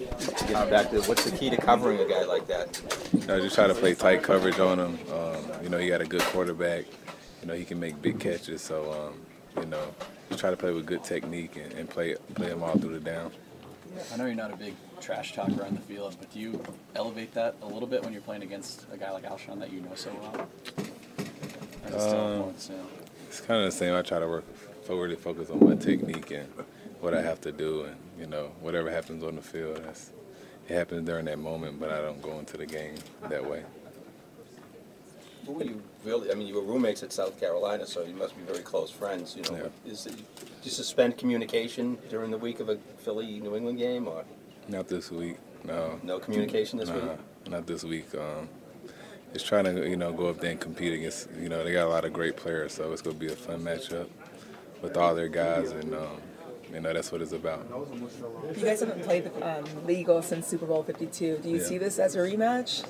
Getting back to what's the key to covering a guy like that? You know, just try to play tight coverage on him. Um, you know, he got a good quarterback. You know, he can make big catches. So, um, you know, just try to play with good technique and, and play play him all through the down. I know you're not a big trash talker on the field, but do you elevate that a little bit when you're playing against a guy like Alshon that you know so well? Or is it still Um, more the same? It's kind of the same. I try to work forward and focus on my technique and what I have to do, and you know, whatever happens on the field, that's it happens during that moment. But I don't go into the game that way. Who were you really? I mean, you were roommates at South Carolina, so you must be very close friends. You know, Yeah. is it, do you suspend communication during the week of a Philly New England game, or Not this week. No. no communication this Nah, week? not this week. Um, just trying to you know go up there and compete against you know they got a lot of great players, so it's gonna be a fun matchup with all their guys, and um, you know that's what it's about. You guys haven't played um, the Eagles since Super Bowl 52. Do you Yeah. see this as a rematch?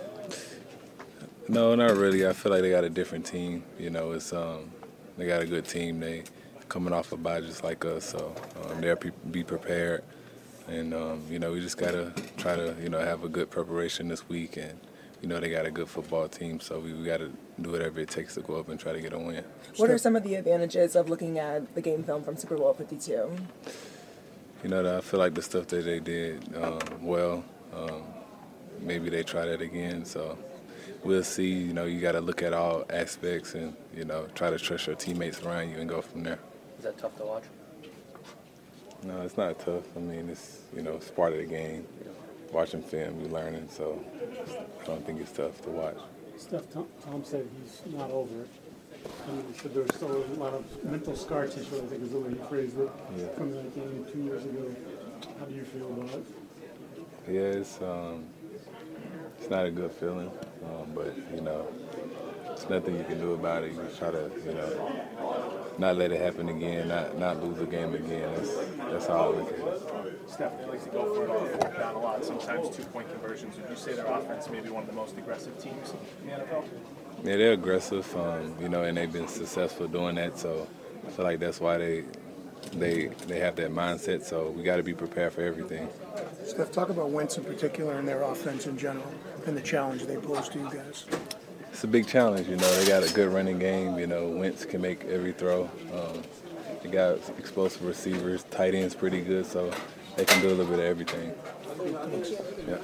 No, not really. I feel like they got a different team. You know, it's um, they got a good team. They coming off a bye just like us, so um, they'll be, be prepared. And um, you know, we just gotta try to you know have a good preparation this week, and you know they got a good football team, so we, we got to do whatever it takes to go up and try to get a win. What are some of the advantages of looking at the game film from Super Bowl 52? You know, I feel like the stuff that they did um, well, um, maybe they try that again. So we'll see. You know, you got to look at all aspects and you know try to trust your teammates around you and go from there. Is that tough to watch? No, it's not tough. I mean, it's you know it's part of the game. Watching film, you're learning. So I don't think it's tough to watch. Steph, Tom, Tom said he's not over it. I mean, he said there's still a lot of mental scar tissue, I think is the way he phrased it, Yeah. from that game two years ago. How do you feel about it? Yeah, it's um, it's not a good feeling, um, but you know, there's nothing you can do about it. You just try to, you know, not let it happen again, not not lose a game again. That's that's all we can. Steph likes to go for it on fourth down a lot, sometimes two-point conversions. Would you say their offense may be one of the most aggressive teams in the NFL? Yeah, they're aggressive, um, you know, and they've been successful doing that. So I feel like that's why they they they have that mindset. So we got to be prepared for everything. Steph, talk about Wentz in particular and their offense in general and the challenge they pose to you guys. It's a big challenge, you know. They got a good running game. You know, Wentz can make every throw. Um, they got explosive receivers. Tight ends pretty good, so they can do a little bit of everything. Yeah.